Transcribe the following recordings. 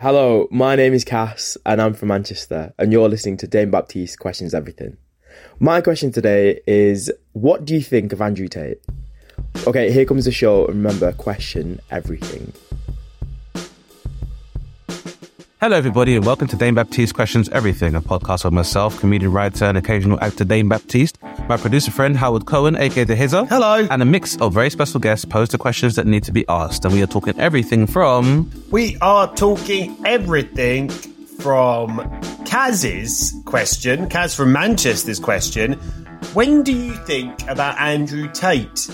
Hello, my name is Cass and I'm from Manchester and you're listening to Dane Baptiste Questions Everything. My question today is what do you think of Andrew Tate? Okay, here comes the show. Remember, question everything. Hello, everybody, and welcome to Dane Baptiste Questions Everything, a podcast with myself, comedian, writer, and occasional actor Dane Baptiste, my producer friend Howard Cohen, aka The Hizzer. Hello. And a mix of very special guests pose the questions that need to be asked. And we are talking everything from. We are talking everything from Kaz's question, Kaz from Manchester's question. When do you think about Andrew Tate?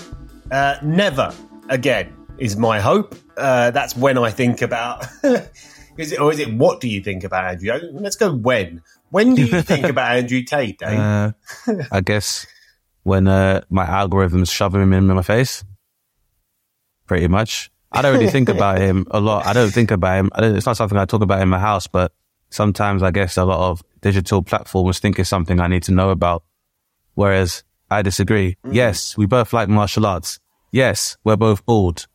Uh, never again is my hope. Uh, that's when I think about. is it, or is it what do you think about Andrew? Let's go when. When do you think about Andrew Tate, Dave? Uh, I guess when uh, my algorithms shove him in my face. Pretty much. I don't really think about him a lot. I don't think about him. it's not something I talk about in my house, but sometimes I guess a lot of digital platforms think it's something I need to know about. Whereas I disagree. Mm. Yes, we both like martial arts. Yes, we're both bald.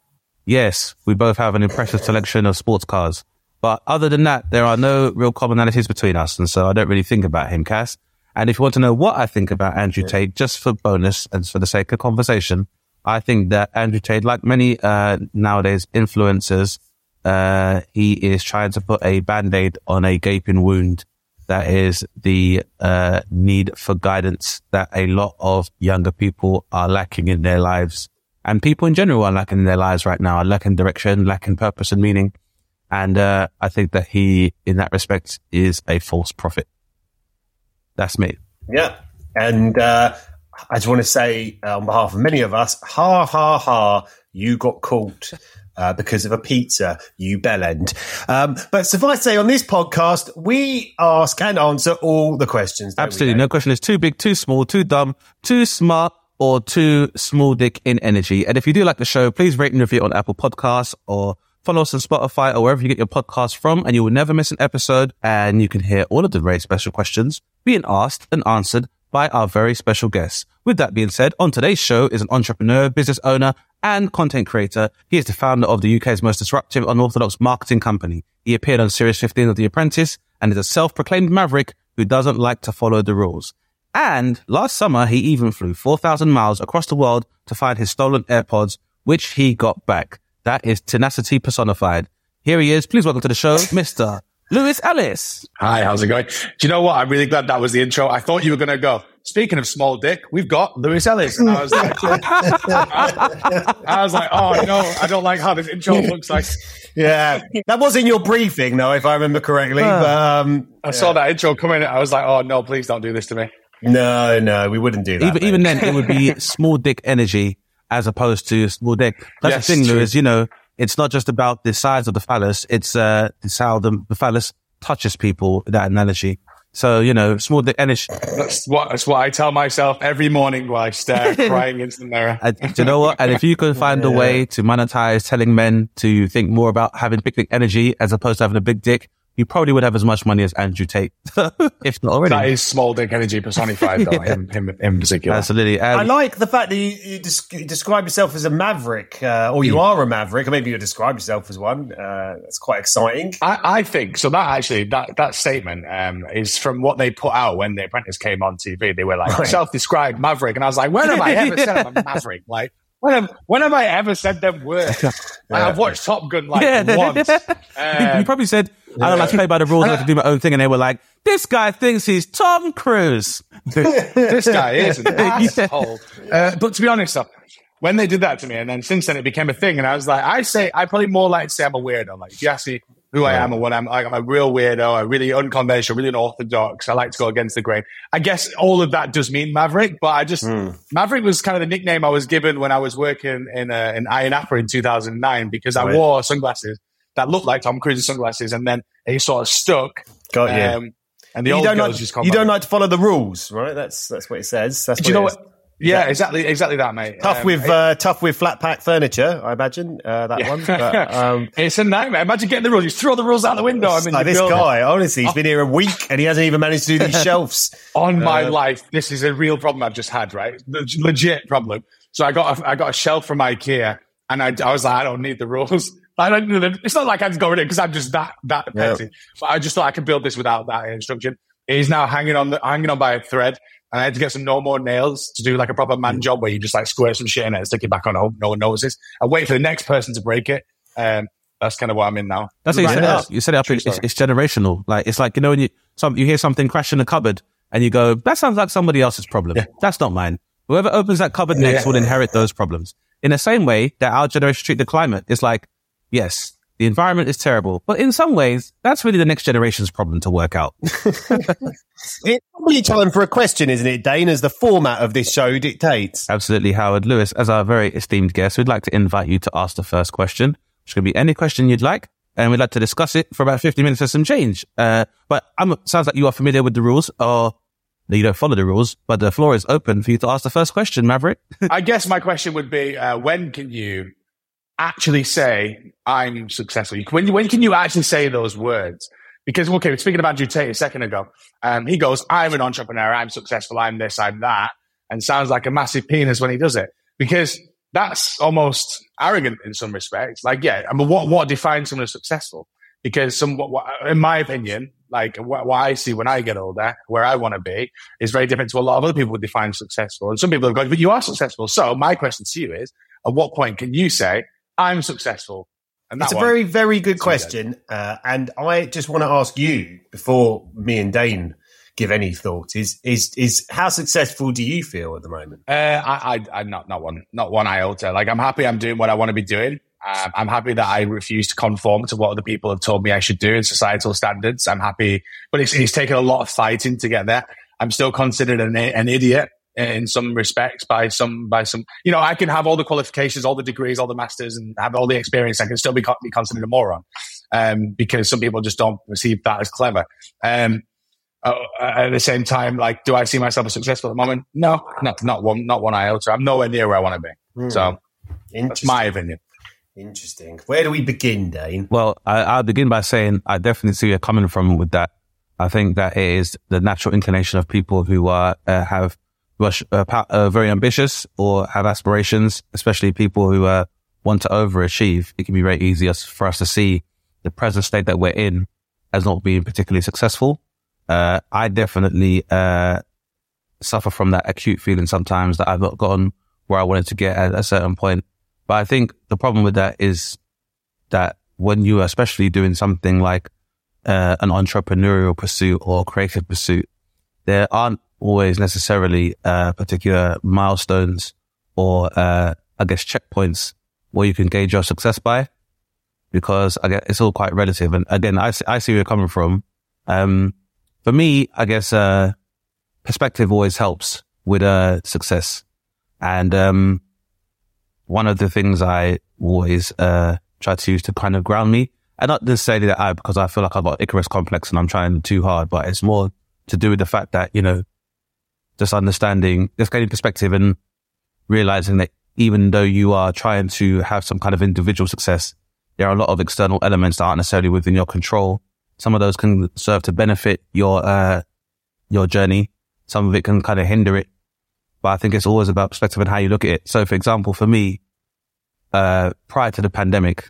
Yes, we both have an impressive selection of sports cars. But other than that, there are no real commonalities between us. And so I don't really think about him, Cass. And if you want to know what I think about Andrew yeah. Tate, just for bonus and for the sake of conversation, I think that Andrew Tate, like many uh, nowadays influencers, uh, he is trying to put a band-aid on a gaping wound that is the uh, need for guidance that a lot of younger people are lacking in their lives. And people in general are lacking in their lives right now, are lacking direction, lacking purpose and meaning. And uh, I think that he, in that respect, is a false prophet. That's me. Yeah. And uh, I just want to say, uh, on behalf of many of us, ha, ha, ha, you got caught. Uh, because of a pizza, you bellend. Um, but suffice to say, on this podcast, we ask and answer all the questions. Absolutely. No question is too big, too small, too dumb, too smart, or too small dick in energy. And if you do like the show, please rate and review on Apple Podcasts or Follow us on Spotify or wherever you get your podcast from, and you will never miss an episode. And you can hear all of the very special questions being asked and answered by our very special guests. With that being said, on today's show is an entrepreneur, business owner, and content creator. He is the founder of the UK's most disruptive unorthodox marketing company. He appeared on series 15 of The Apprentice and is a self-proclaimed maverick who doesn't like to follow the rules. And last summer, he even flew 4,000 miles across the world to find his stolen AirPods, which he got back. That is tenacity personified. Here he is. Please welcome to the show, Mr. Lewis Ellis. Hi, how's it going? Do you know what? I'm really glad that was the intro. I thought you were going to go. Speaking of small dick, we've got Lewis Ellis. And I was like, I was like, oh no, I don't like how this intro looks like. Yeah, that was in your briefing, though, if I remember correctly. But, um, I yeah. saw that intro coming. I was like, oh no, please don't do this to me. No, no, we wouldn't do that. Even, even then, it would be small dick energy as opposed to small dick. That's yes, the thing, Lewis. You know, it's not just about the size of the phallus; it's uh, it's how the, the phallus touches people. That analogy. So you know, small dick energy. That's what that's what I tell myself every morning while I stare crying into the mirror. And, do you know what? And if you can find yeah. a way to monetize telling men to think more about having big dick energy as opposed to having a big dick, you probably would have as much money as Andrew Tate, if not already. That is small dick energy personified, though, yeah. him, him, in particular. Absolutely. Um, I like the fact that you, you, des- you describe yourself as a maverick, uh, or you yeah. are a maverick, or maybe you describe yourself as one. Uh, that's quite exciting. I, I, think so. That actually, that that statement um, is from what they put out when The Apprentice came on TV. They were like right. self-described maverick, and I was like, when have I ever said I'm a maverick? Like, when have, when have I ever said them words? yeah. I've watched Top Gun like yeah. once. Um, you probably said I don't like to play by the rules. I like to do my own thing. And they were like, this guy thinks he's Tom Cruise. this guy is an asshole. Uh, but to be honest, though, when they did that to me, and then since then it became a thing, and I was like, I say, I probably more like to say I'm a weirdo. Like, if you ask me, who I am and what I'm like. I'm a real weirdo, a really unconventional, really unorthodox. I like to go against the grain. I guess all of that does mean Maverick, but I just, Hmm. Maverick was kind of the nickname I was given when I was working in, uh, in Iron Apple in 2009 because I Right. wore sunglasses that looked like Tom Cruise's sunglasses and then he sort of stuck. Got you. Um, and the you old don't girls like just call you don't like to follow the rules, right? That's that's what it says. That's Do you know what? Yeah, exactly, exactly that, mate. Tough Um, with uh, tough with flat pack furniture, I imagine uh, that Yeah. one. But, um, it's a nightmare. Imagine getting the rules. You throw the rules out the window. I mean, like this building. guy, honestly, he's been here a week and he hasn't even managed to do these shelves. on my Uh, life, this is a real problem I've just had, right? Legit problem. So I got a, I got a shelf from IKEA, and I, I was like, I don't need the rules. I don't need. It's not like I just go in it because I'm just that that Yeah. petty. But I just thought I could build this without that instruction. He's now hanging on the hanging on by a thread, and I had to get some no more nails to do like a proper Mm. man job where you just like squirt some shit in it and stick it back on. Hope no one notices. I wait for the next person to break it. Um, that's kind of what I'm in now. That's what you Right set it up. You set it up. It's, it's generational. Like it's like you know when you some you hear something crash in the cupboard and you go, that sounds like somebody else's problem. That's not mine. Whoever opens that cupboard next will inherit those problems. In the same way that our generation treat the climate, it's like, yes, the environment is terrible, but in some ways, that's really the next generation's problem to work out. It's probably time for a question, isn't it, Dane? As the format of this show dictates. Absolutely, Howard Lewis, as our very esteemed guest, we'd like to invite you to ask the first question, which can be any question you'd like, and we'd like to discuss it for about 50 minutes or some change. Uh, but I'm, sounds like you are familiar with the rules, or no, you don't follow the rules, but the floor is open for you to ask the first question, Maverick. I guess my question would be, uh, when can you actually say I'm successful? When, when can you actually say those words? Because, okay, speaking about Andrew Tate a second ago, um, he goes, I'm an entrepreneur, I'm successful, I'm this, I'm that, and sounds like a massive penis when he does it. Because that's almost arrogant in some respects. Like, yeah, I mean, what, what defines someone as successful? Because some, what, what, in my opinion, like what, what I see when I get older, where I want to be, is very different to a lot of other people would define successful. And some people have gone, but you are successful. So my question to you is, at what point can you say, I'm successful? And It's a one- very, very good question. Uh, and I just want to ask you before me and Dane give any thoughts is, is, is how successful do you feel at the moment? Uh, I, I, I, not, not one, not one iota. Like, I'm happy I'm doing what I want to be doing. Um, I'm happy that I refuse to conform to what other people have told me I should do in societal standards. I'm happy, but it's, it's taken a lot of fighting to get there. I'm still considered an, an idiot in some respects by some, by some, you know, I can have all the qualifications, all the degrees, all the masters and have all the experience. I can still be, co- be considered a moron. Um, because some people just don't perceive that as clever. Um, uh, at the same time, like, do I see myself as successful at the moment? No, not not one, not one iota. I'm nowhere near where I want to be. So that's my opinion. Interesting. Where do we begin, Dane? Well, I, I'll begin by saying I definitely see where you're coming from with that. I think that it is the natural inclination of people who are uh, have are uh, pa- uh, very ambitious or have aspirations, especially people who uh, want to overachieve. It can be very easy for us to see the present state that we're in as not being particularly successful. Uh, I definitely uh, suffer from that acute feeling sometimes that I've not gotten where I wanted to get at a certain point. But I think the problem with that is that when you are especially doing something like uh, an entrepreneurial pursuit or creative pursuit, there aren't always necessarily uh, particular milestones or uh, I guess checkpoints where you can gauge your success by, because I guess it's all quite relative. And again, I see, I see where you're coming from. Um, for me, I guess uh, perspective always helps with uh, success, and um, one of the things I always uh, try to use to kind of ground me, and not necessarily that I, because I feel like I've got Icarus complex and I'm trying too hard, but it's more to do with the fact that, you know, just understanding, just getting perspective and realizing that even though you are trying to have some kind of individual success, there are a lot of external elements that aren't necessarily within your control. Some of those can serve to benefit your, uh, your journey. Some of it can kind of hinder it. But I think it's always about perspective and how you look at it. So for example, for me, uh, prior to the pandemic,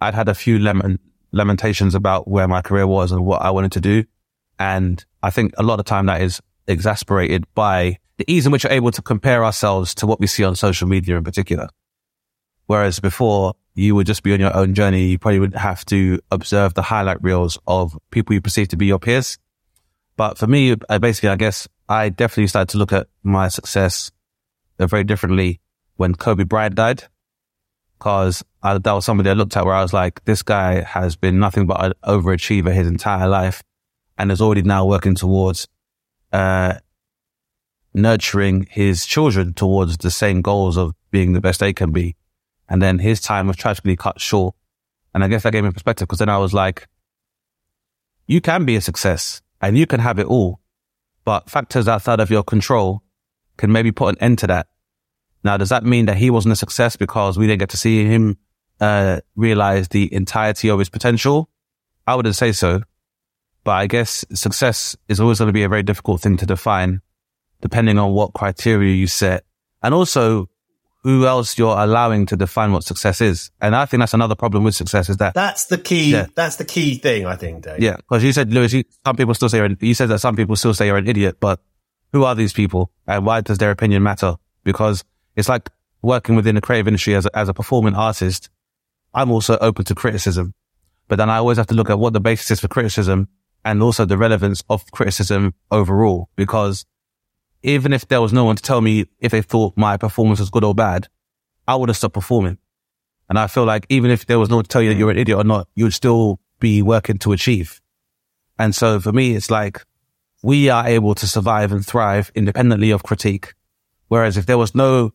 I'd had a few lemon, lamentations about where my career was and what I wanted to do. And I think a lot of time that is exasperated by the ease in which we're able to compare ourselves to what we see on social media in particular. Whereas before you would just be on your own journey, you probably would have to observe the highlight reels of people you perceive to be your peers. But for me, I basically, I guess I definitely started to look at my success very differently when Kobe Bryant died. because that was somebody I looked at where I was like, this guy has been nothing but an overachiever his entire life and is already now working towards, uh, nurturing his children towards the same goals of being the best they can be. And then his time was tragically cut short. And I guess that gave me perspective because then I was like, you can be a success and you can have it all, but factors outside of your control can maybe put an end to that. Now, does that mean that he wasn't a success because we didn't get to see him uh, realize the entirety of his potential? I wouldn't say so. But I guess success is always going to be a very difficult thing to define, depending on what criteria you set. And also who else you're allowing to define what success is. And I think that's another problem with success is that that's the key. Yeah. That's the key thing, I think, Dave. Yeah. Because you said, Lewis, you, some people still say you're, you said that some people still say you're an idiot, but who are these people and why does their opinion matter? Because it's like working within the creative industry as a, as a performing artist. I'm also open to criticism, but then I always have to look at what the basis is for criticism and also the relevance of criticism overall. Because even if there was no one to tell me if they thought my performance was good or bad, I would have stopped performing. And I feel like even if there was no one to tell you that you're an idiot or not, you would still be working to achieve. And so for me, it's like we are able to survive and thrive independently of critique. Whereas if there was no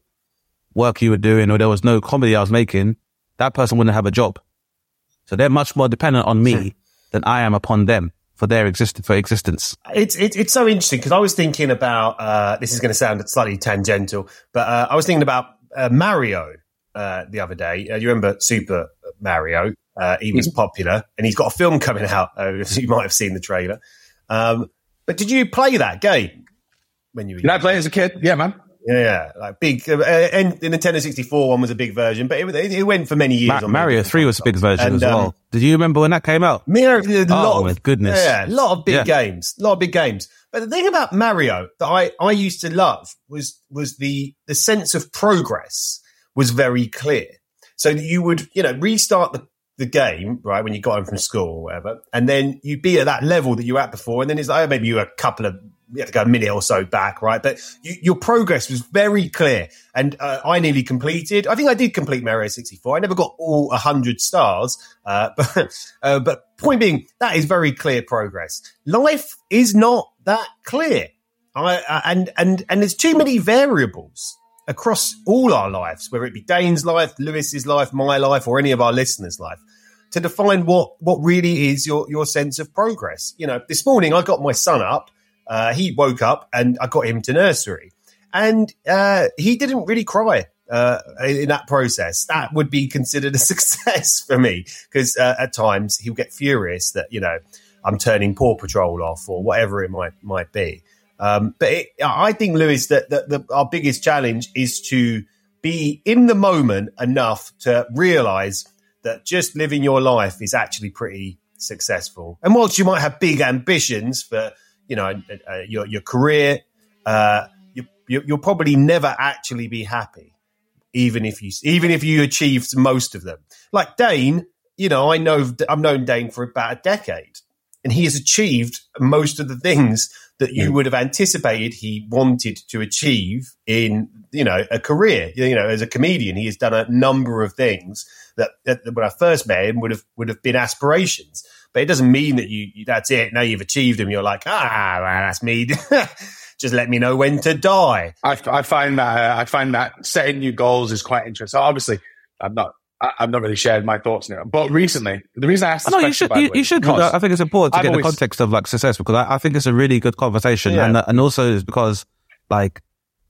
work you were doing or there was no comedy I was making, that person wouldn't have a job. So they're much more dependent on me than I am upon them for their existence for existence. It's it's, it's so interesting because I was thinking about uh, this is going to sound slightly tangential, but uh, I was thinking about uh, Mario uh, the other day. Uh, you remember Super Mario? Uh, he was mm-hmm. popular, and he's got a film coming out. you might have seen the trailer. Um, but did you play that game when you? Were did I play as a kid? Yeah, man. Yeah, like big. Uh, and the Nintendo 64 one was a big version, but it, it went for many years. Ma- Mario 3 was a big version and, as well. Um, Did you remember when that came out? Mario, a lot oh, of, goodness. Yeah, a lot of big yeah. games. A lot of big games. But the thing about Mario that I, I used to love was was the the sense of progress was very clear. So that you would, you know, restart the the game, right, when you got home from school or whatever, and then you'd be at that level that you were at before, and then it's like, oh, maybe you were a couple of you had to go a minute or so back, right? But you, your progress was very clear, and uh, I nearly completed. I think I did complete Mario 64. I never got all hundred stars, uh, but uh, but point being, that is very clear progress. Life is not that clear, I, uh, and and and there's too many variables across all our lives, whether it be Dane's life, Lewis's life, my life, or any of our listeners' life. To define what what really is your your sense of progress. You know, this morning I got my son up uh, he woke up and I got him to nursery, and uh, he didn't really cry. Uh, in that process, that would be considered a success for me because uh, at times he'll get furious that you know I'm turning Paw Patrol off or whatever it might might be. Um, but it, I think Lewis that, that, our biggest challenge is to be in the moment enough to realize that just living your life is actually pretty successful. And whilst you might have big ambitions for you know uh, uh, your your career, uh, you, you, you'll probably never actually be happy, even if you even if you achieved most of them. Like Dane, you know, I know I've known Dane for about a decade, and he has achieved most of the things that you mm. would have anticipated he wanted to achieve in you know a career. You know, as a comedian, he has done a number of things that, that when I first met him would have would have been aspirations. But it doesn't mean that you, that's it. Now you've achieved them. You're like, ah, that's me. Just let me know when to die. I, I find that uh, I find that setting new goals is quite interesting. So obviously, I'm not I, have not really shared my thoughts on it. But recently, the reason I asked, no, you should, you, you, should. I think it's important to I've get always, the context of like success because I, I think it's a really good conversation, yeah. and and also it's because like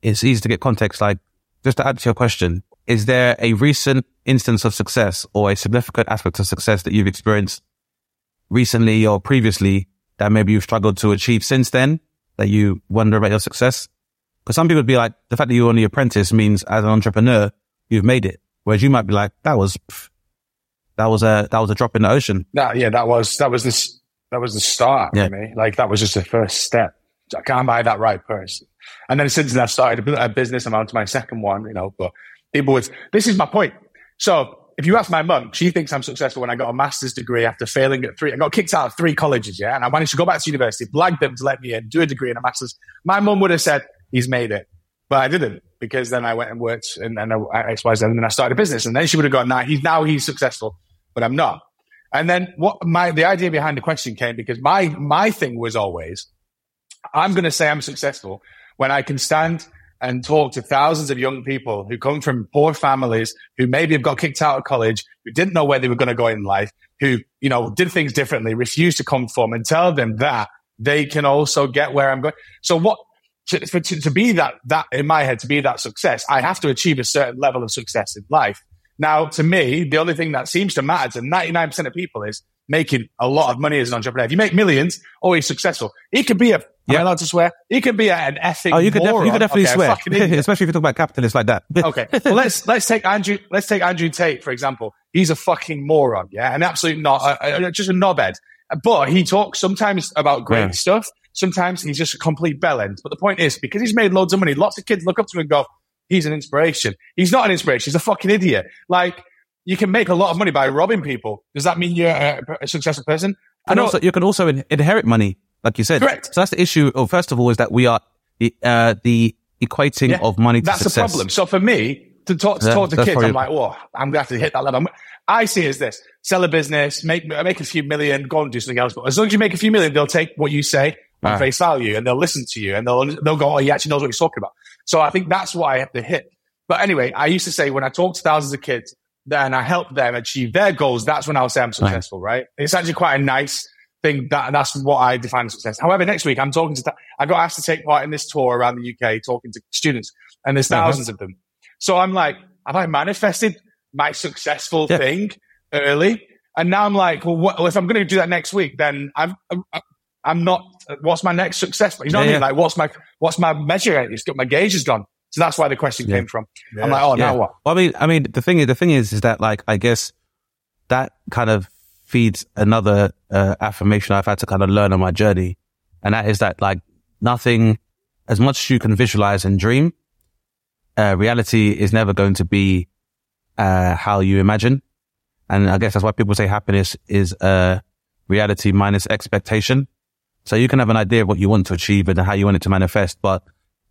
it's easy to get context. Like just to answer your question, is there a recent instance of success or a significant aspect of success that you've experienced recently or previously that maybe you've struggled to achieve since then that you wonder about your success? Because some people would be like, the fact that you're only apprentice means as an entrepreneur, you've made it. Whereas you might be like, that was, that was a, that was a drop in the ocean. That, yeah, that was, that was this, that was the start yeah. for me. Like that was just the first step. I can't buy that right person. And then since then I've started a business. I'm on to my second one, you know, but people would, this is my point. So if you ask my mum, she thinks I'm successful when I got a master's degree after failing at three. I got kicked out of three colleges, yeah, and I managed to go back to university, blagged them to let me in, do a degree and a master's. My mum would have said, he's made it. but I didn't because then I went and worked and then X, Y, Z, and then I started a business. And then she would have gone, now he's, now he's successful, but I'm not. And then what my, the idea behind the question came because my, my thing was always, I'm going to say I'm successful when I can stand and talk to thousands of young people who come from poor families, who maybe have got kicked out of college, who didn't know where they were going to go in life, who, you know, did things differently, refused to conform and tell them that they can also get where I'm going. So what, to, for, to, to be that, that in my head, to be that success, I have to achieve a certain level of success in life. Now, to me, the only thing that seems to matter to 99% of people is making a lot of money as an entrepreneur. If you make millions, oh, always successful. It could be a, yeah. I allowed to swear? It can be an ethic. Oh, you could, def- you could definitely okay, swear. Especially if you talk about capitalists like that. okay. Well, let's, let's take Andrew, let's take Andrew Tate, for example. He's a fucking moron. Yeah. An absolute not, uh, just a knobhead. But he talks sometimes about great yeah. stuff. Sometimes he's just a complete bellend. But the point is, because he's made loads of money, lots of kids look up to him and go, he's an inspiration. He's not an inspiration. He's a fucking idiot. Like, you can make a lot of money by robbing people. Does that mean you're a, a successful person? And also, you can also in- inherit money, like you said. Correct. So that's the issue. Well, first of all, is that we are the, uh, the equating yeah, of money to that's success. the problem. So for me to talk to, yeah, talk to kids, I'm like, oh, I'm gonna have to hit that level. I see it as this: sell a business, make make a few million, go and do something else. But as long as you make a few million, they'll take what you say on ah. face value and they'll listen to you and they'll they'll go, oh, he actually knows what he's talking about. So I think that's what I have to hit. But anyway, I used to say when I talk to thousands of kids, then I help them achieve their goals. That's when I'll say I'm successful, right? It's actually quite a nice thing that that's what I define as success. However, next week I'm talking to, I got asked to take part in this tour around the UK talking to students and there's 1000s uh-huh. of them. So I'm like, have I manifested my successful yeah. thing early? And now I'm like, well, what, well if I'm going to do that next week, then I'm, I'm not, what's my next success? You know yeah, what I mean? Like, what's my, what's my measure? It's got, my gauge is gone. So that's why the question yeah. came from. Yeah. I'm like, oh, yeah. now what? Well, I mean, I mean, the thing is, the thing is, is that like, I guess that kind of feeds another uh, affirmation I've had to kind of learn on my journey. And that is that like nothing, as much as you can visualize and dream, uh, reality is never going to be, uh, how you imagine. And I guess that's why people say happiness is, uh, reality minus expectation. So you can have an idea of what you want to achieve and how you want it to manifest, but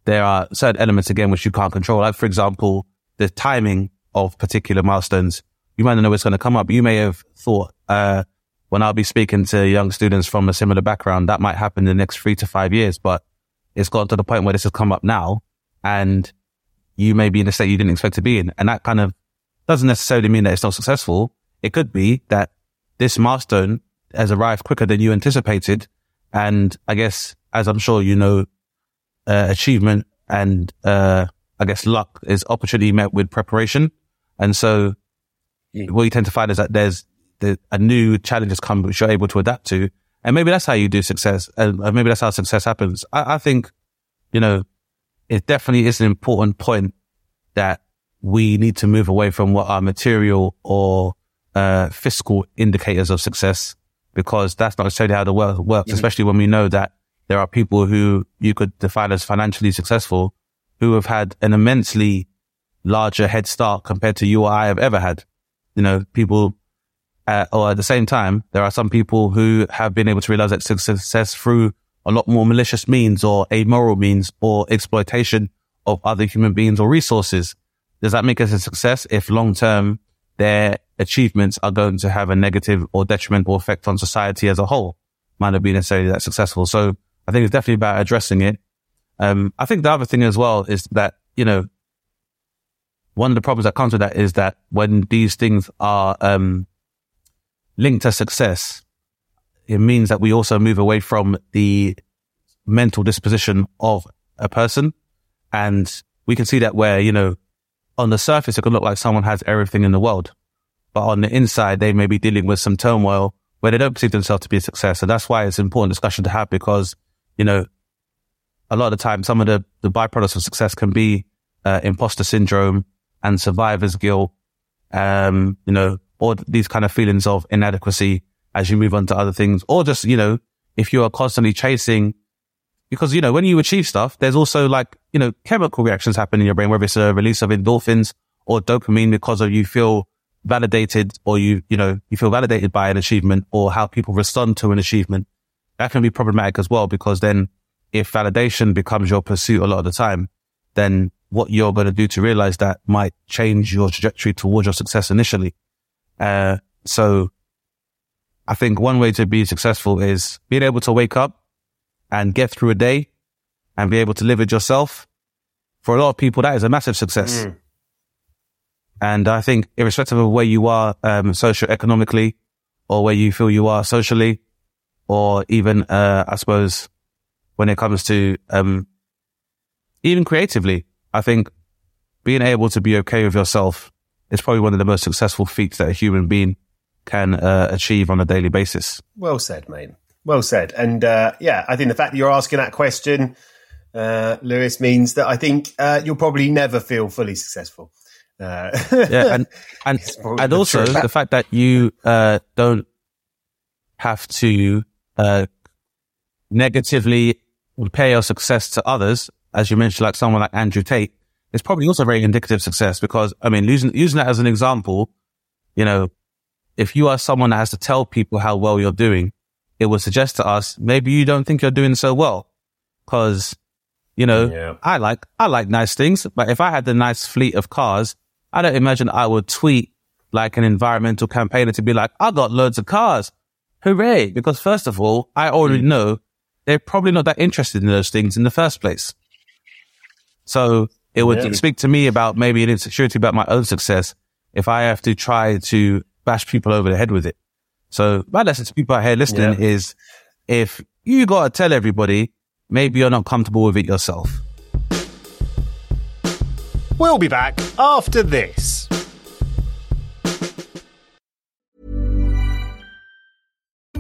there are certain elements again which you can't control. Like for example, the timing of particular milestones. You might not know what's going to come up. You may have thought, uh, when I'll be speaking to young students from a similar background, that might happen in the next three to five years, but it's gotten to the point where this has come up now and you may be in a state you didn't expect to be in. And that kind of doesn't necessarily mean that it's not successful. It could be that this milestone has arrived quicker than you anticipated. And I guess, as I'm sure you know, uh, achievement and, uh, I guess luck is opportunity met with preparation. And so yeah. what you tend to find is that there's the, a new challenge has come which you're able to adapt to. And maybe that's how you do success. And maybe that's how success happens. I, I think, you know, it definitely is an important point that we need to move away from what are material or, uh, fiscal indicators of success because that's not necessarily how the world works, mm-hmm. especially when we know that there are people who you could define as financially successful who have had an immensely larger head start compared to you or I have ever had. You know, people, uh, or at the same time, there are some people who have been able to realize that success through a lot more malicious means or amoral means or exploitation of other human beings or resources. Does that make us a success if long term their achievements are going to have a negative or detrimental effect on society as a whole? Might not be necessarily that successful. So I think it's definitely about addressing it. Um, I think the other thing as well is that, you know, one of the problems that comes with that is that when these things are, um, linked to success, it means that we also move away from the mental disposition of a person. And we can see that where, you know, on the surface, it could look like someone has everything in the world, but on the inside, they may be dealing with some turmoil where they don't perceive themselves to be a success. And that's why it's an important discussion to have because you know, a lot of the time, some of the, the byproducts of success can be uh, imposter syndrome and survivor's guilt, um, you know, or these kind of feelings of inadequacy as you move on to other things, or just, you know, if you are constantly chasing, because, you know, when you achieve stuff, there's also like, you know, chemical reactions happen in your brain, whether it's a release of endorphins or dopamine because of you feel validated or you, you know, you feel validated by an achievement or how people respond to an achievement. That can be problematic as well because then if validation becomes your pursuit a lot of the time, then what you're going to do to realize that might change your trajectory towards your success initially. Uh, so I think one way to be successful is being able to wake up and get through a day and be able to live it yourself. For a lot of people, that is a massive success. Mm. And I think irrespective of where you are, um, socio-economically or where you feel you are socially or even, uh, I suppose when it comes to, um, even creatively, I think being able to be okay with yourself is probably one of the most successful feats that a human being can uh, achieve on a daily basis. Well said, mate. Well said. And uh, yeah, I think the fact that you're asking that question, uh, Lewis, means that I think uh, you'll probably never feel fully successful. Uh, yeah, and and and the also truth. the fact that you uh, don't have to uh, negatively compare your success to others, as you mentioned, like someone like Andrew Tate, is probably also very indicative of success because I mean, using using that as an example, you know, if you are someone that has to tell people how well you're doing, it would suggest to us maybe you don't think you're doing so well, because you know, Yeah. I like I like nice things, but if I had the nice fleet of cars, I don't imagine I would tweet like an environmental campaigner to be like, I got loads of cars. Hooray. Because first of all, I already Hmm. know they're probably not that interested in those things in the first place. So it would Yeah. speak to me about maybe an insecurity about my own success if I have to try to bash people over the head with it. So my lesson to people out here listening Yeah. is if you got to tell everybody, maybe you're not comfortable with it yourself. we'll be back after this.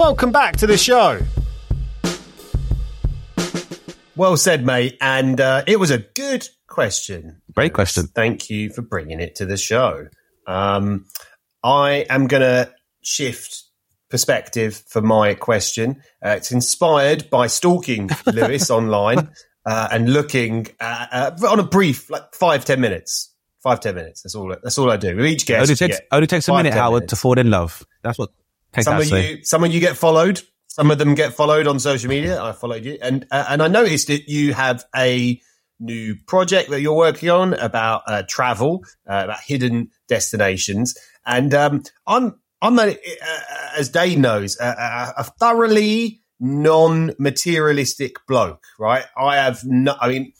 Welcome back to the show. Well said, mate. And uh, it was a good question. Great question. Thank you for bringing it to the show. Um, I am going to shift perspective for my question. Uh, it's inspired by stalking Lewis online uh, and looking at, uh, on a brief, like five ten minutes. Five ten minutes. That's all. That's all I do. With each guest, only takes get only takes a five, minute, Howard, minutes. to fall in love. That's what some of you some of you get followed. Some of them get followed on social media. I followed you. And uh, and i noticed that you have a new project that you're working on about uh, travel uh, about hidden destinations. And um, i'm i'm a, uh, as dave knows a, a, a thoroughly non-materialistic bloke right? I have no i mean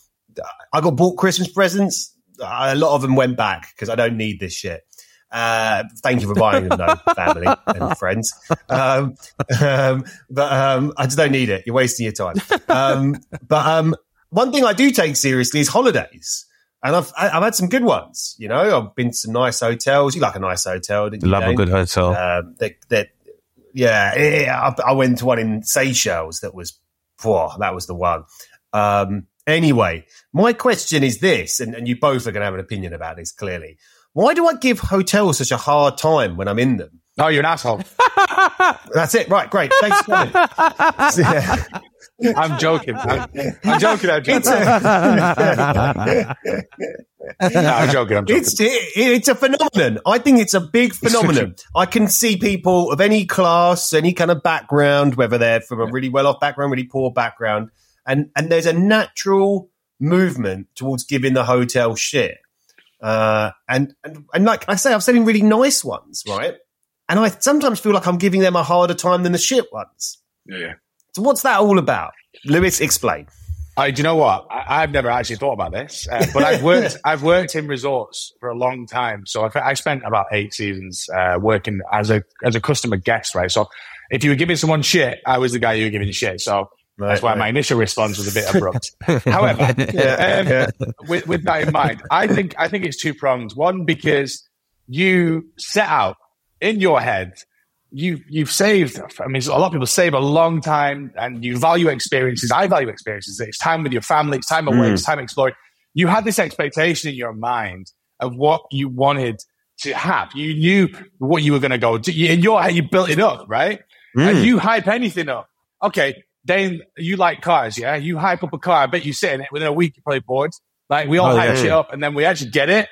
i got bought christmas presents. A lot of them went back because i don't need this shit uh, thank you for buying them, though, family and friends. Um, um, but um, I just don't need it. You're wasting your time. Um, but um, one thing I do take seriously is holidays, and I've I- I've had some good ones. You know, I've been to some nice hotels. You like a nice hotel? Didn't you, Love a good hotel. Um, they, they, yeah, yeah, I, I went to one in Seychelles that was, whoa, that was the one. Um, anyway, my question is this, and, and you both are going to have an opinion about this clearly. Why do I give hotels such a hard time when I'm in them? Oh, you're an asshole. That's it. Right. Great. Thanks. Yeah. I'm joking. I'm, I'm joking. I'm joking. A, No, I'm joking. I'm joking. it's, it, it's a phenomenon. I think it's a big phenomenon. I can see people of any class, any kind of background, whether they're from a really well off background, really poor background, and, and there's a natural movement towards giving the hotel shit. Uh, and, and, and like I say, I've seen really nice ones, right? And I sometimes feel like I'm giving them a harder time than the shit ones. Yeah. So what's that all about? Lewis, explain. I, do you know what? I, I've never actually thought about this, uh, but I've worked. I've worked in resorts for a long time. So I, I spent about eight seasons uh, working as a as a customer guest, right? So if you were giving someone shit, I was the guy you were giving shit. So that's why right. my initial response was a bit abrupt. However, um, with, with that in mind, I think I think it's two prongs. One because you set out in your head. You you've saved. I mean, a lot of people save a long time, and you value experiences. I value experiences. It's time with your family. It's time away. It's time exploring. You had this expectation in your mind of what you wanted to have. You knew what you were going to go do. In your head, you built it up, right? And you hype anything up. Okay, Dane, you like cars, yeah? You hype up a car. I bet you sit in it within a week, you're probably bored. Like we all Oh, hype yeah. shit up, and then we actually get it.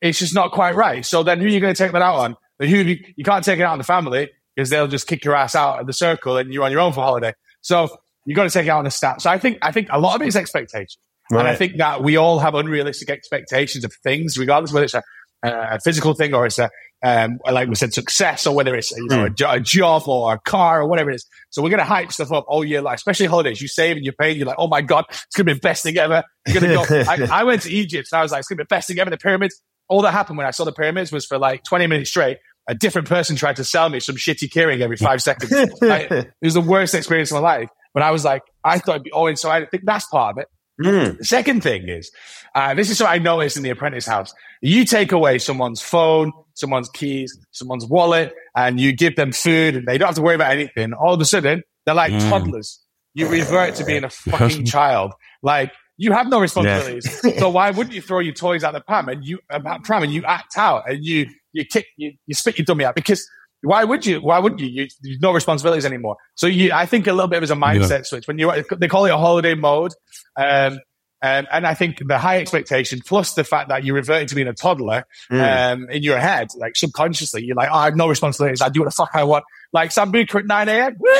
It's just not quite right. So then, who are you going to take that out on? Who you, you can't take it out on the family because they'll just kick your ass out of the circle, and you're on your own for holiday. So you got to take it out on the staff. So I think I think a lot of it is expectation. And I think that we all have unrealistic expectations of things, regardless whether it's a, a physical thing or it's a, um, like we said, success or whether it's you know, a, jo- a job or a car or whatever it is. So we're going to hype stuff up all year, like, especially holidays. You save and you pay paying. You're like, oh my God, it's going to be the best thing ever. You're to go. I, I went to Egypt and I was like, it's going to be the best thing ever. The pyramids. All that happened when I saw the pyramids was for like 20 minutes straight. A different person tried to sell me some shitty keyring every five seconds. Like, it was the worst experience of my life. But I was like, I thought it'd be, oh, and so I think that's part of it. Mm. The second thing is, uh, this is what I noticed in the apprentice house. You take away someone's phone, someone's keys, someone's wallet, and you give them food and they don't have to worry about anything. All of a sudden, they're like toddlers. You revert to being a fucking child. Like, you have no responsibilities. so why wouldn't you throw your toys out the pram and you, uh, pram and you act out and you, you kick, you, you spit your dummy out? Because why would you? Why wouldn't you? You, you've no responsibilities anymore. So you, I think a little bit of it is a mindset switch. When you, they call it a holiday mode. Um, um, and I think the high expectation plus the fact that you're reverting to being a toddler um, in your head, like subconsciously, you're like, oh, I have no responsibilities. I do what the fuck I want. Like Sambuca at 9 a.m. Woo!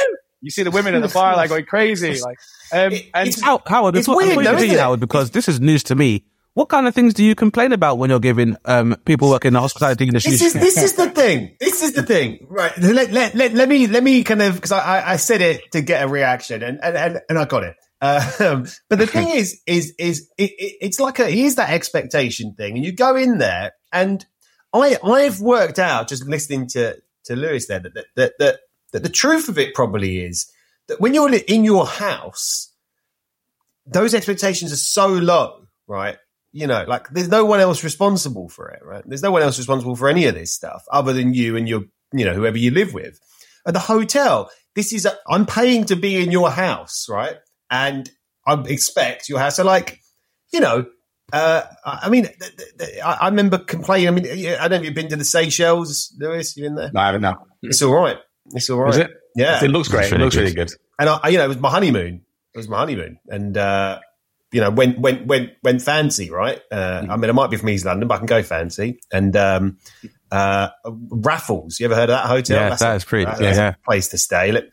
You see the women at the bar like going crazy. Like, um, and it's- How, Howard, It's it's weird, weird, though, isn't it? Howard, because this is news to me. What kind of things do you complain about when you're giving um, people working in the hospitality industry? This is this is the thing. This is the thing. Right. Let, let, let, let me let me kind of because I, I I said it to get a reaction and and and, and I got it. Um, but the thing is is is it, it, it's like a here's that expectation thing, and you go in there, and I I've worked out just listening to to Lewis there that that that, that, that the truth of it probably is that when you're in your house, those expectations are so low, right? You know, like there's no one else responsible for it, right? There's no one else responsible for any of this stuff other than you and your, you know, whoever you live with. At the hotel, this is, a, I'm paying to be in your house, right? And I expect your house. So, like, you know, uh, I I mean, th- th- th- I I remember complaining. I mean, I don't know if you've been to the Seychelles, Lewis. You in there? no, I haven't No, It's all right. It's all right. Is it? Yeah. It looks great. It looks really good. and I, you know, it was my honeymoon. It was my honeymoon, and uh, you know, went went went went fancy, right? Uh, I mean, it might be from East London, but I can go fancy. And um, uh, Raffles, you ever heard of that hotel? Yeah, That's that a- is pretty- that's yeah. place to stay. Look,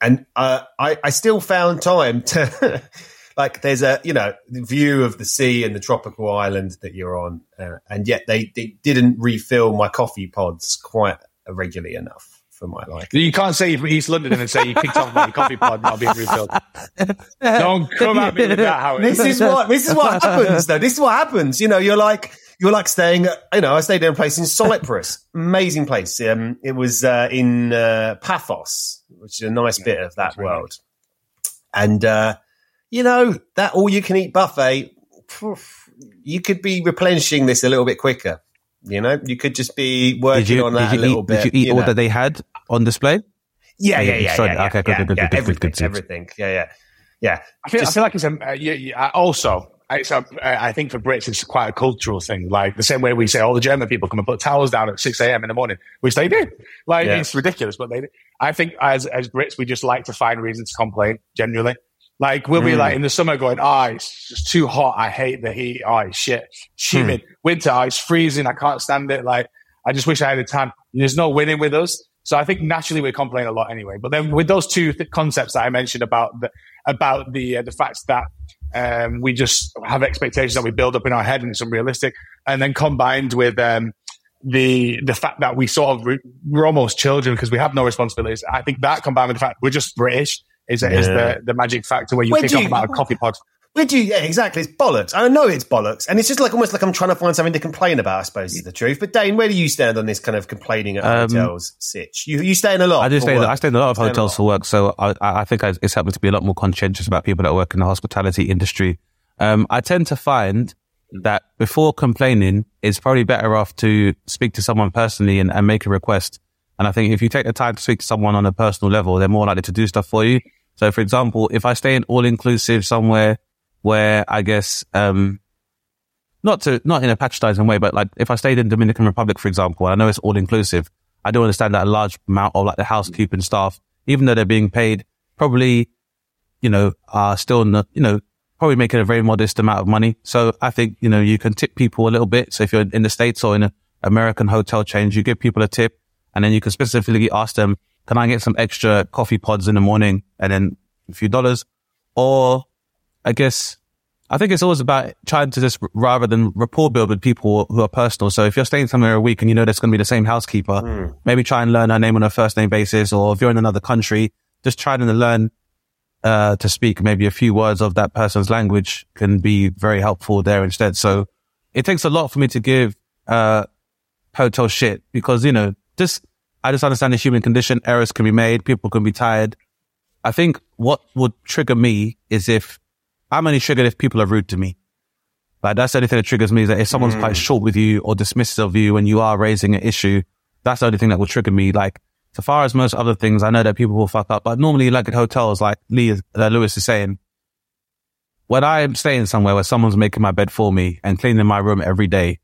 And uh, I, I still found time to. Like there's a you know view of the sea and the tropical island that you're on, uh, and yet they, they didn't refill my coffee pods quite regularly enough for my liking. You can't say you're from East London and say you kicked off my coffee pod not being refilled. Don't come at me with that, Howard. this is what this is what happens though. This is what happens. You know, you're like you're like staying. You know, I stayed in a place in Cyprus, amazing place. Um, it was uh, in uh, Paphos, which is a nice bit of that world. And uh, you know that all you can eat buffet, you could be replenishing this a little bit quicker. You know, you could just be working Did you, on that did a you little eat, bit. did you eat you all know. that they had on display? Yeah, yeah, Yeah, yeah, yeah, sorry. yeah, Okay, good, yeah, good, good, yeah, good, good, everything, good, good. everything. Yeah, yeah, yeah. I feel, Just- I feel like it's a, uh, you, you, uh, I also, it's uh, a, I think for Brits, it's quite a cultural thing. Like the same way we say all the German people come and put towels down at 6 a.m. in the morning, which they do. Like Yeah. it's ridiculous, but they do. I think as, as Brits, we just like to find reasons to complain generally. Like we'll be Mm. like in the summer going, oh, it's just too hot. I hate the heat. Oh, it's shit. It's humid. Winter, oh, it's freezing. I can't stand it. Like I just wish I had a tan. There's no winning with us. So I think naturally we complain a lot anyway. But then with those two th- concepts that I mentioned about the, about the, uh, the fact that, um, we just have expectations that we build up in our head and it's unrealistic. And then combined with, um, the the fact that we sort of re- we're almost children because we have no responsibilities. I think that combined with the fact we're just British is is the the magic factor where you Where pick do up about a coffee pod. Would you? Yeah, exactly. It's bollocks. I know it's bollocks, and it's just like almost like I'm trying to find something to complain about. I suppose is the truth. But Dane, where do you stand on this kind of complaining at Um, hotels? Sitch, you you stay in a lot. I do stay. In. I stay in a lot of Stay in a hotels lot. for work, so I, I I think I, it's helped me to be a lot more conscientious about people that work in the hospitality industry. Um, I tend to find that before complaining, it's probably better off to speak to someone personally and, and make a request. And I think if you take the time to speak to someone on a personal level, they're more likely to do stuff for you. So, for example, if I stay in all inclusive somewhere where I guess um, not to not in a patronizing way, but like if I stayed in Dominican Republic, for example, I know it's all inclusive. I do understand that a large amount of like the housekeeping staff, even though they're being paid, probably, you know, are still not, you know, probably making a very modest amount of money. So I think, you know, you can tip people a little bit. So if you're in the States or in an American hotel chain, you give people a tip and then you can specifically ask them, can I get some extra coffee pods in the morning and then a few dollars? Or I guess I think it's always about trying to just rather than rapport build with people who are personal. So if you're staying somewhere a week and you know there's going to be the same housekeeper, maybe try and learn her name on a first name basis. Or if you're in another country, just trying to learn uh, to speak maybe a few words of that person's language can be very helpful there instead. So it takes a lot for me to give uh, hotel shit because you know just I just understand the human condition. Errors can be made. People can be tired. I think what would trigger me is if I'm only triggered if people are rude to me. Like that's the only thing that triggers me is that if someone's quite short with you or dismissive of you when you are raising an issue, that's the only thing that will trigger me. Like so far as most other things, I know that people will fuck up, but normally like at hotels, like Lee, uh, Lewis is saying, when I'm staying somewhere where someone's making my bed for me and cleaning my room every day,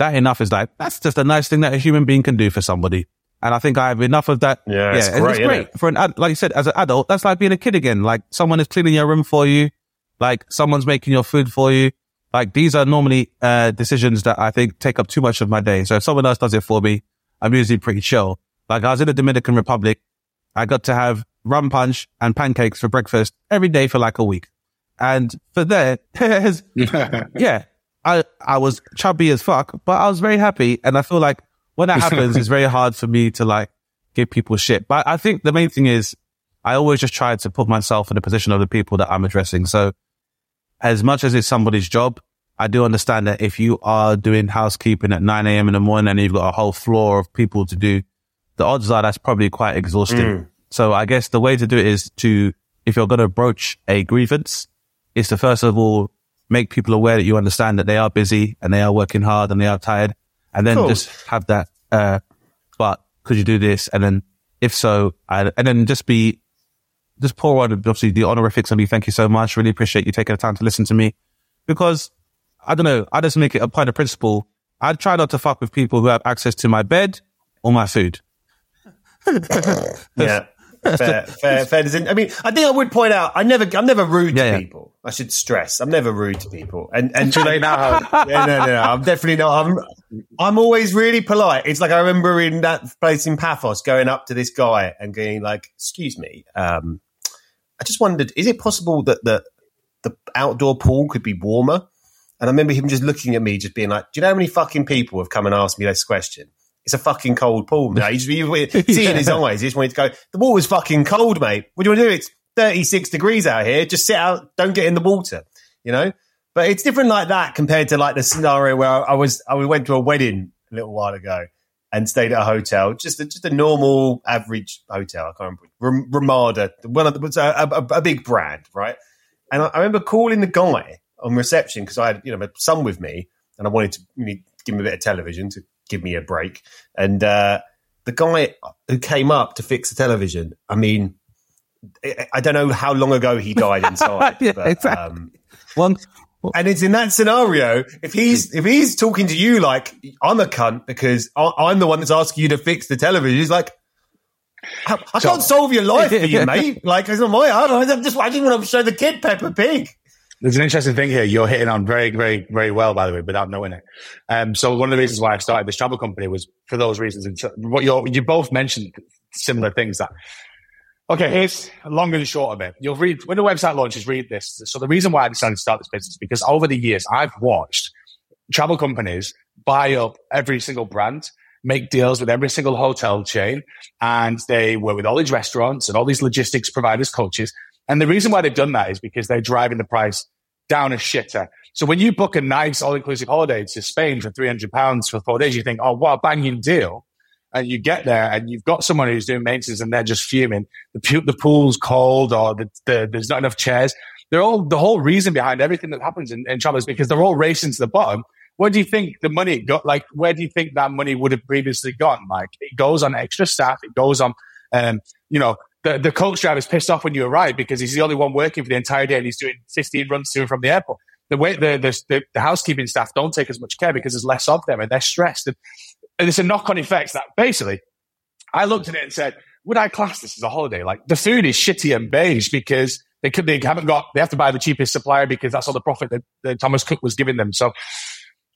that enough is like, that's just a nice thing that a human being can do for somebody. And I think I have enough of that. Yeah, it's and great, it's great it? for an ad, like you said, as an adult, that's like being a kid again. Like someone is cleaning your room for you. Like someone's making your food for you. Like these are normally, uh, decisions that I think take up too much of my day. So if someone else does it for me, I'm usually pretty chill. Like I was in the Dominican Republic. I got to have rum punch and pancakes for breakfast every day for like a week. And for there, yeah, I, I was chubby as fuck, but I was very happy. And I feel like when that happens, it's very hard for me to like give people shit. But I think the main thing is I always just try to put myself in the position of the people that I'm addressing. So as much as it's somebody's job, I do understand that if you are doing housekeeping at 9 a.m. in the morning and you've got a whole floor of people to do, the odds are that's probably quite exhausting. Mm. So I guess the way to do it is to, if you're going to broach a grievance, is to first of all make people aware that you understand that they are busy and they are working hard and they are tired, and then Cool. just have that. Uh, but could you do this? And then if so, I, and then just be just pour on obviously the honorifics on me. Thank you so much. Really appreciate you taking the time to listen to me because I don't know. I just make it a point of principle. I try not to fuck with people who have access to my bed or my food. Yeah. Fair, fair, fair. I mean, I think I would point out, I never, I'm never rude Yeah, to yeah. people. I should stress, I'm never rude to people. And and Too late now. yeah, no, no, no, I'm definitely not. I'm, I'm always really polite. It's like I remember in that place in Paphos going up to this guy and going like, "Excuse me, um, I just wondered, is it possible that the the outdoor pool could be warmer?" And I remember him just looking at me, just being like, "Do you know how many fucking people have come and asked me this question?" It's a fucking cold pool, mate. You, you see in his eyes, he just wanted to go. The water's fucking cold, mate. What do you want to do? It's 36 degrees out here. Just sit out. Don't get in the water. You know. But it's different like that compared to like the scenario where I was. I went to a wedding a little while ago and stayed at a hotel, just a, just a normal average hotel. I can't remember Ram- Ramada, one of the, was a, a, a big brand, right? And I, I remember calling the guy on reception because I had you know my son with me and I wanted to you know, give him a bit of television to give me a break. And uh, the guy who came up to fix the television, I mean, I, I don't know how long ago he died inside. Yeah, but, exactly. um, One, and it's in that scenario if he's if he's talking to you like I'm a cunt because I, I'm the one that's asking you to fix the television. He's like, I, I can't solve your life for you, mate. Like it's not my. I don't. I'm just. I just want to show the kid Peppa Pig. There's an interesting thing here. You're hitting on very, very, very well, by the way, without knowing it. Um, so one of the reasons why I started this travel company was for those reasons. And so what you're, you both mentioned similar things that, okay, here's long and short of it. You'll read, when the website launches, read this. So the reason why I decided to start this business because over the years, I've watched travel companies buy up every single brand, make deals with every single hotel chain, and they work with all these restaurants and all these logistics providers, coaches. And the reason why they've done that is because they're driving the price down a shitter. So when you book a nice all-inclusive holiday to Spain for 300 pounds for four days, you think, oh, what a banging deal. And you get there and you've got someone who's doing maintenance and they're just fuming. The, the pool's cold or the, the, there's not enough chairs. They're all, the whole reason behind everything that happens in, in travel is because they're all racing to the bottom. Where do you think the money got? Like, where do you think that money would have previously gone? Like, it goes on extra staff. It goes on, um, you know, the, the coach driver's pissed off when you arrive because he's the only one working for the entire day and he's doing 15 runs to and from the airport. The way the, the, the housekeeping staff don't take as much care because there's less of them and they're stressed. And, and it's a knock on effect that basically I looked at it and said, would I class this as a holiday? Like the food is shitty and beige because they could, they haven't got, they have to buy the cheapest supplier because that's all the profit that, that Thomas Cook was giving them. So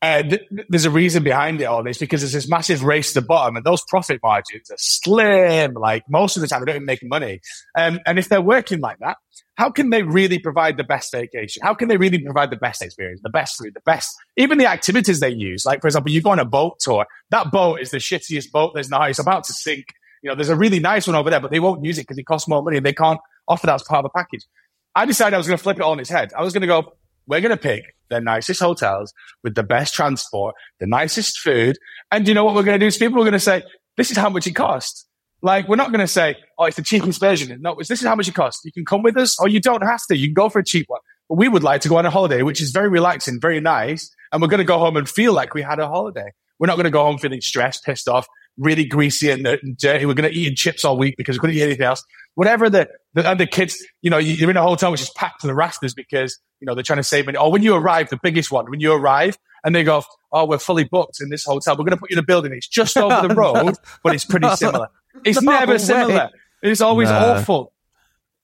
uh, th- there's a reason behind it all this because there's this massive race to the bottom and those profit margins are slim. Like most of the time, they don't even make money. Um, and if they're working like that, how can they really provide the best vacation? How can they really provide the best experience, the best food, the best, even the activities they use? Like, for example, you go on a boat tour. That boat is the shittiest boat there's now. It's about to sink. You know, there's a really nice one over there, but they won't use it because it costs more money and they can't offer that as part of the package. I decided I was going to flip it on its head. I was going to go, we're going to pick the nicest hotels with the best transport, the nicest food. And you know what we're going to do is people are going to say, this is how much it costs. Like, we're not going to say, oh, it's the cheapest version. No, this is how much it costs. You can come with us or you don't have to. You can go for a cheap one. But we would like to go on a holiday, which is very relaxing, very nice. And we're going to go home and feel like we had a holiday. We're not going to go home feeling stressed, pissed off, really greasy and uh, dirty. We're going to eat chips all week because we couldn't eat anything else. Whatever the, the, and the kids, you know, you're in a hotel which is packed to the rafters because, you know, they're trying to save money. Or when you arrive, the biggest one, when you arrive and they go, oh, we're fully booked in this hotel. We're going to put you in a building. It's just over the road, but it's pretty similar. It's No never way. similar. It's always Nah. awful.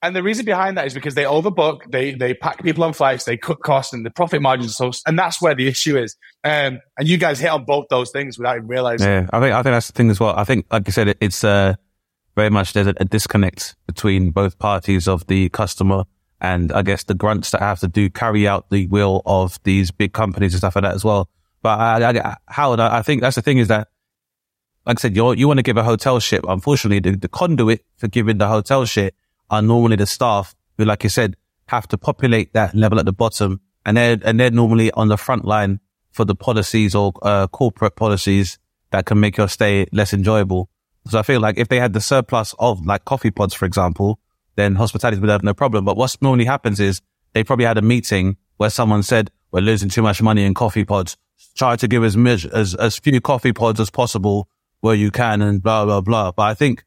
And the reason behind that is because they overbook, they they pack people on flights, they cut costs, and the profit margins so. And that's where the issue is. Um, and you guys hit on both those things without even realizing. Yeah, I think I think that's the thing as well. I think, like I said, it, it's uh, very much there's a, a disconnect between both parties of the customer and I guess the grunts that have to do carry out the will of these big companies and stuff like that as well. But I, I, Howard, I, think that's the thing is that, like I said, you you want to give a hotel shit. Unfortunately, the, the conduit for giving the hotel shit are normally the staff who, like you said, have to populate that level at the bottom, and they're and they're normally on the front line for the policies or uh, corporate policies that can make your stay less enjoyable. So I feel like if they had the surplus of like coffee pods, for example, then hospitality would have no problem. But what normally happens is they probably had a meeting where someone said, we're losing too much money in coffee pods. Try to give as much, as, as few coffee pods as possible where you can and blah, blah, blah. But I think,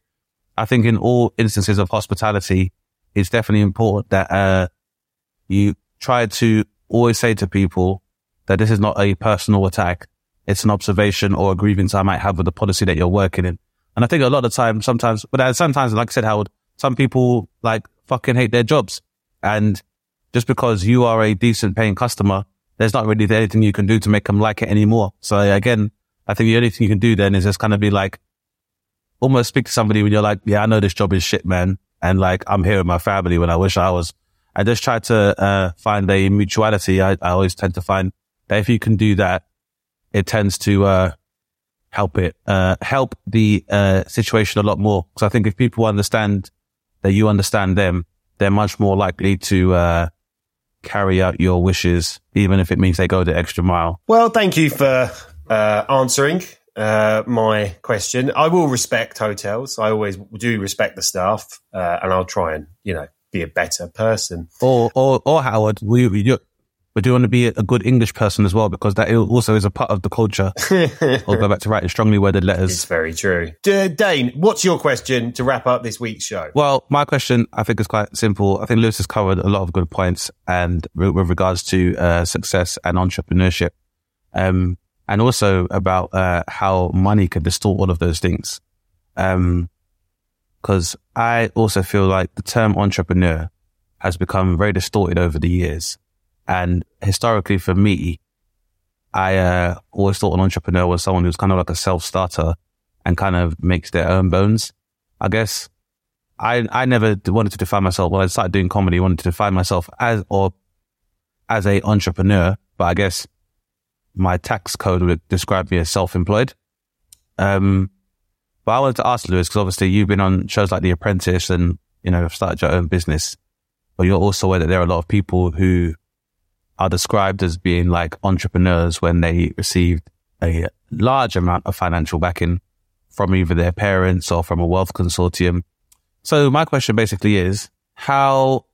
I think in all instances of hospitality, it's definitely important that, uh, you try to always say to people that this is not a personal attack. It's an observation or a grievance I might have with the policy that you're working in. And I think a lot of the time, sometimes, but uh, sometimes, like I said, Howard, some people like fucking hate their jobs. And just because you are a decent paying customer, there's not really anything you can do to make them like it anymore. So again, I think the only thing you can do then is just kind of be like, almost speak to somebody when you're like, yeah, I know this job is shit, man. And like, I'm here with my family when I wish I was. I just try to, uh, find a mutuality. I, I always tend to find that if you can do that, it tends to, uh, help it, uh, help the, uh, situation a lot more. Because I think if people understand that you understand them, they're much more likely to, uh, carry out your wishes, even if it means they go the extra mile. Well, thank you for uh, answering uh, my question. I will respect hotels. I always do respect the staff, uh, and I'll try and you know be a better person. Or, or, or Howard, we, we do, we do want to be a good English person as well, because that also is a part of the culture. I'll go back to writing strongly worded letters. It's very true. D- Dane, what's your question to wrap up this week's show? Well, my question, I think, is quite simple. I think Lewis has covered a lot of good points and with, with regards to uh, success and entrepreneurship, um, and also about uh, how money can distort all of those things. Um, because I also feel like the term entrepreneur has become very distorted over the years, and historically, for me, I uh, always thought an entrepreneur was someone who's kind of like a self-starter and kind of makes their own bones. I guess I I never wanted to define myself. When I started doing comedy, I wanted to define myself as or as a entrepreneur. But I guess my tax code would describe me as self-employed. Um, but I wanted to ask Lewis, because obviously you've been on shows like The Apprentice and, you know, have started your own business, but you're also aware that there are a lot of people who are described as being like entrepreneurs when they received a large amount of financial backing from either their parents or from a wealth consortium. So my question basically is how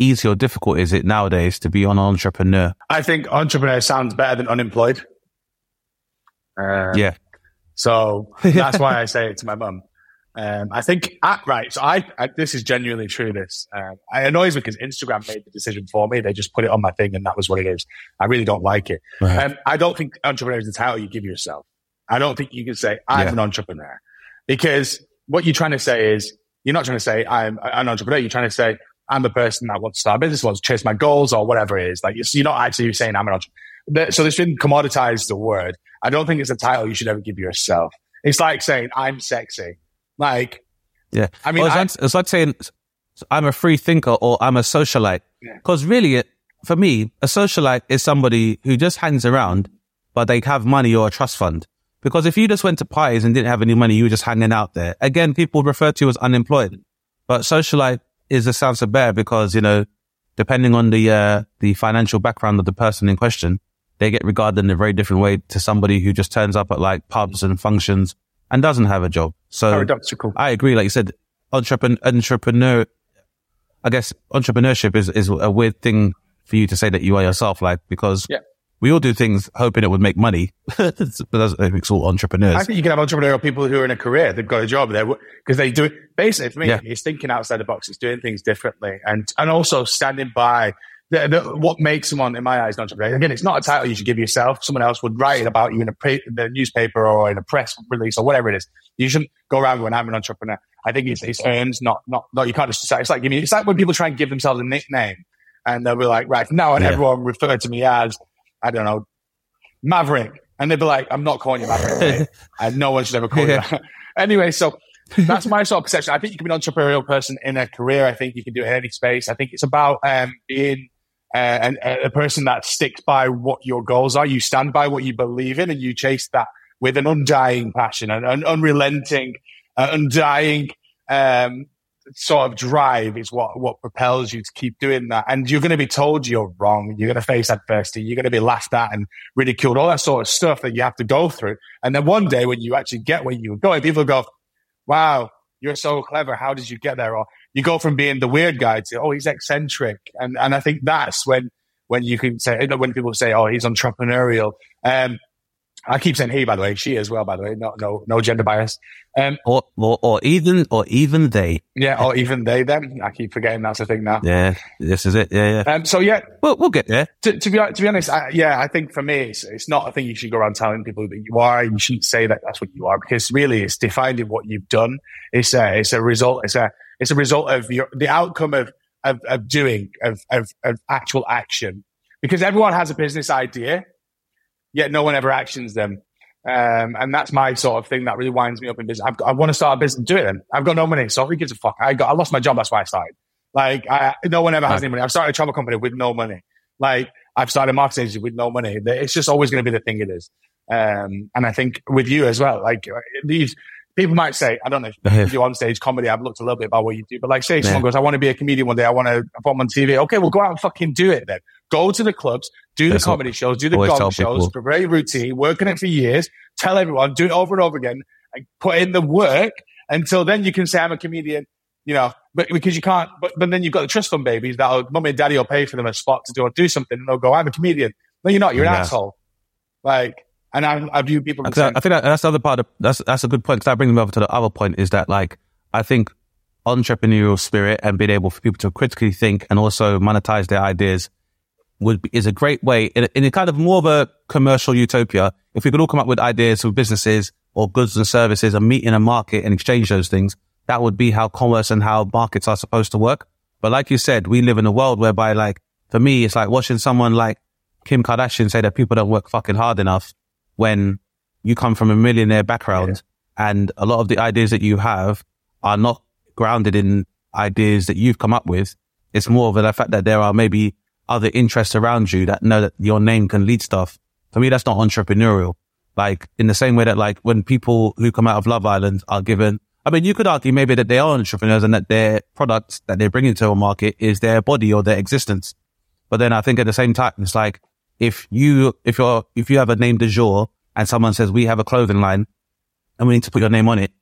easy or difficult is it nowadays to be an entrepreneur? I think entrepreneur sounds better than unemployed. Uh, yeah. So that's why I say it to my mum. Um, I think, ah, right. So I, I, this is genuinely true. This, um, it annoys me because Instagram made the decision for me. They just put it on my thing and that was what it is. I really don't like it. Right. Um, I don't think entrepreneur is the title you give yourself. I don't think you can say, I'm Yeah. an entrepreneur because what you're trying to say is, you're not trying to say I'm an entrepreneur. You're trying to say I'm the person that wants to start a business, wants to chase my goals or whatever it is. Like you're you're not actually saying I'm an entrepreneur. So this been commoditized the word. I don't think it's a title you should ever give yourself. It's like saying I'm sexy. Like, Yeah. I mean, Well, it's, I- like, it's like saying I'm a free thinker or I'm a socialite. Yeah. Because really, it, for me, a socialite is somebody who just hangs around, but they have money or a trust fund. Because if you just went to parties and didn't have any money, you were just hanging out there. Again, people refer to you as unemployed. But socialite is a sounds better because, you know, depending on the, uh, the financial background of the person in question, they get regarded in a very different way to somebody who just turns up at like pubs and functions and doesn't have a job. So paradoxical. I agree. Like you said, entrepreneur, entrepreneur, I guess entrepreneurship is, is a weird thing for you to say that you are yourself, like, because Yeah. We all do things hoping it would make money, but that's, it's all entrepreneurs. I think you can have entrepreneurial people who are in a career. They've got a job there because they do it. Basically, for me, Yeah. it's thinking outside the box. It's doing things differently, and and also standing by the, the, what makes someone, in my eyes, an entrepreneur. Again, it's not a title you should give yourself. Someone else would write about you in a pre, the newspaper or in a press release or whatever it is. You shouldn't go around going, "I'm an entrepreneur." I think it's, it's earned, not not not. You can't just decide. It's like give me. It's like when people try and give themselves a nickname, and they'll be like, "Right now on, Yeah. everyone refer to me as I don't know, Maverick," and they'd be like, "I'm not calling you Maverick." and no one should ever call you that. anyway, so that's my sort of perception. I think you can be an entrepreneurial person in a career. I think you can do it in any space. I think it's about um, being uh, an, a person that sticks by what your goals are. You stand by what you believe in, and you chase that with an undying passion and an unrelenting, uh, undying um, sort of drive is what what propels you to keep doing that. And you're going to be told you're wrong. You're going to face adversity. You're going to be laughed at and ridiculed. All that sort of stuff that you have to go through. And then one day when you actually get where you're going, people go, "Wow, you're so clever. How did you get there?" Or you go from being the weird guy to, "Oh, he's eccentric." And and I think that's when when you can say when people say, "Oh, he's entrepreneurial." Um, I keep saying he, by the way, she as well, by the way, no no no gender bias. Um, or, or, or even, or even they. yeah, or even they, Then I keep forgetting that's a thing now. Yeah. This is it. Yeah. Yeah. Um, so yeah, Well, we'll get there. to, to be to be honest, I, yeah, I think for me, it's, it's not a thing you should go around telling people that you are. You shouldn't say that that's what you are because really, it's defining what you've done. It's a it's a result. It's a it's a result of your the outcome of of, of doing of, of of actual action. Because everyone has a business idea, yet no one ever actions them. Um, and that's my sort of thing that really winds me up in business. I've got, I want to start a business, do it. Then I've got no money, so who gives a fuck? I got, I lost my job. That's why I started. Like, I, no one ever has any money. I've started a travel company with no money. Like, I've started a marketing agency with no money. It's just always going to be the thing it is. Um, and I think with you as well, like these people might say, I don't know if you do on stage comedy. I've looked a little bit about what you do, but like say someone goes, I want to be a comedian one day. I want to perform on TV. Okay, well go out and fucking do it then. Go to the clubs, do the That's what- comedy shows, do the gong tell shows, people. very routine, work on it for years, tell everyone, do it over and over again, and put in the work until then you can say I'm a comedian, you know, but because you can't, but, but then you've got the trust fund babies that mummy and daddy will pay for them a spot to do, do something and they'll go, I'm a comedian. No, you're not. You're an Yeah. asshole. Like, and I, I view people. I, think that, that's the other part of that's that's a good point. Because that brings me over to the other point is that like I think entrepreneurial spirit and being able for people to critically think and also monetize their ideas would be, is a great way in a, in a kind of more of a commercial utopia. If we could all come up with ideas for businesses or goods and services and meet in a market and exchange those things, that would be how commerce and how markets are supposed to work. But like you said, we live in a world whereby like for me, it's like watching someone like Kim Kardashian say that people don't work fucking hard enough when you come from a millionaire background and a lot of the ideas that you have are not grounded in ideas that you've come up with. It's more of the fact that there are maybe other interests around you that know that your name can lead stuff For me, that's not entrepreneurial. Like in the same way that like when people who come out of Love Island are given, I mean, you could argue maybe that they are entrepreneurs and that their product that they're bringing to a market is their body or their existence. But then I think at the same time, it's like if you, if you're, if you have a name de jour and someone says we have a clothing line and we need to put your name on it,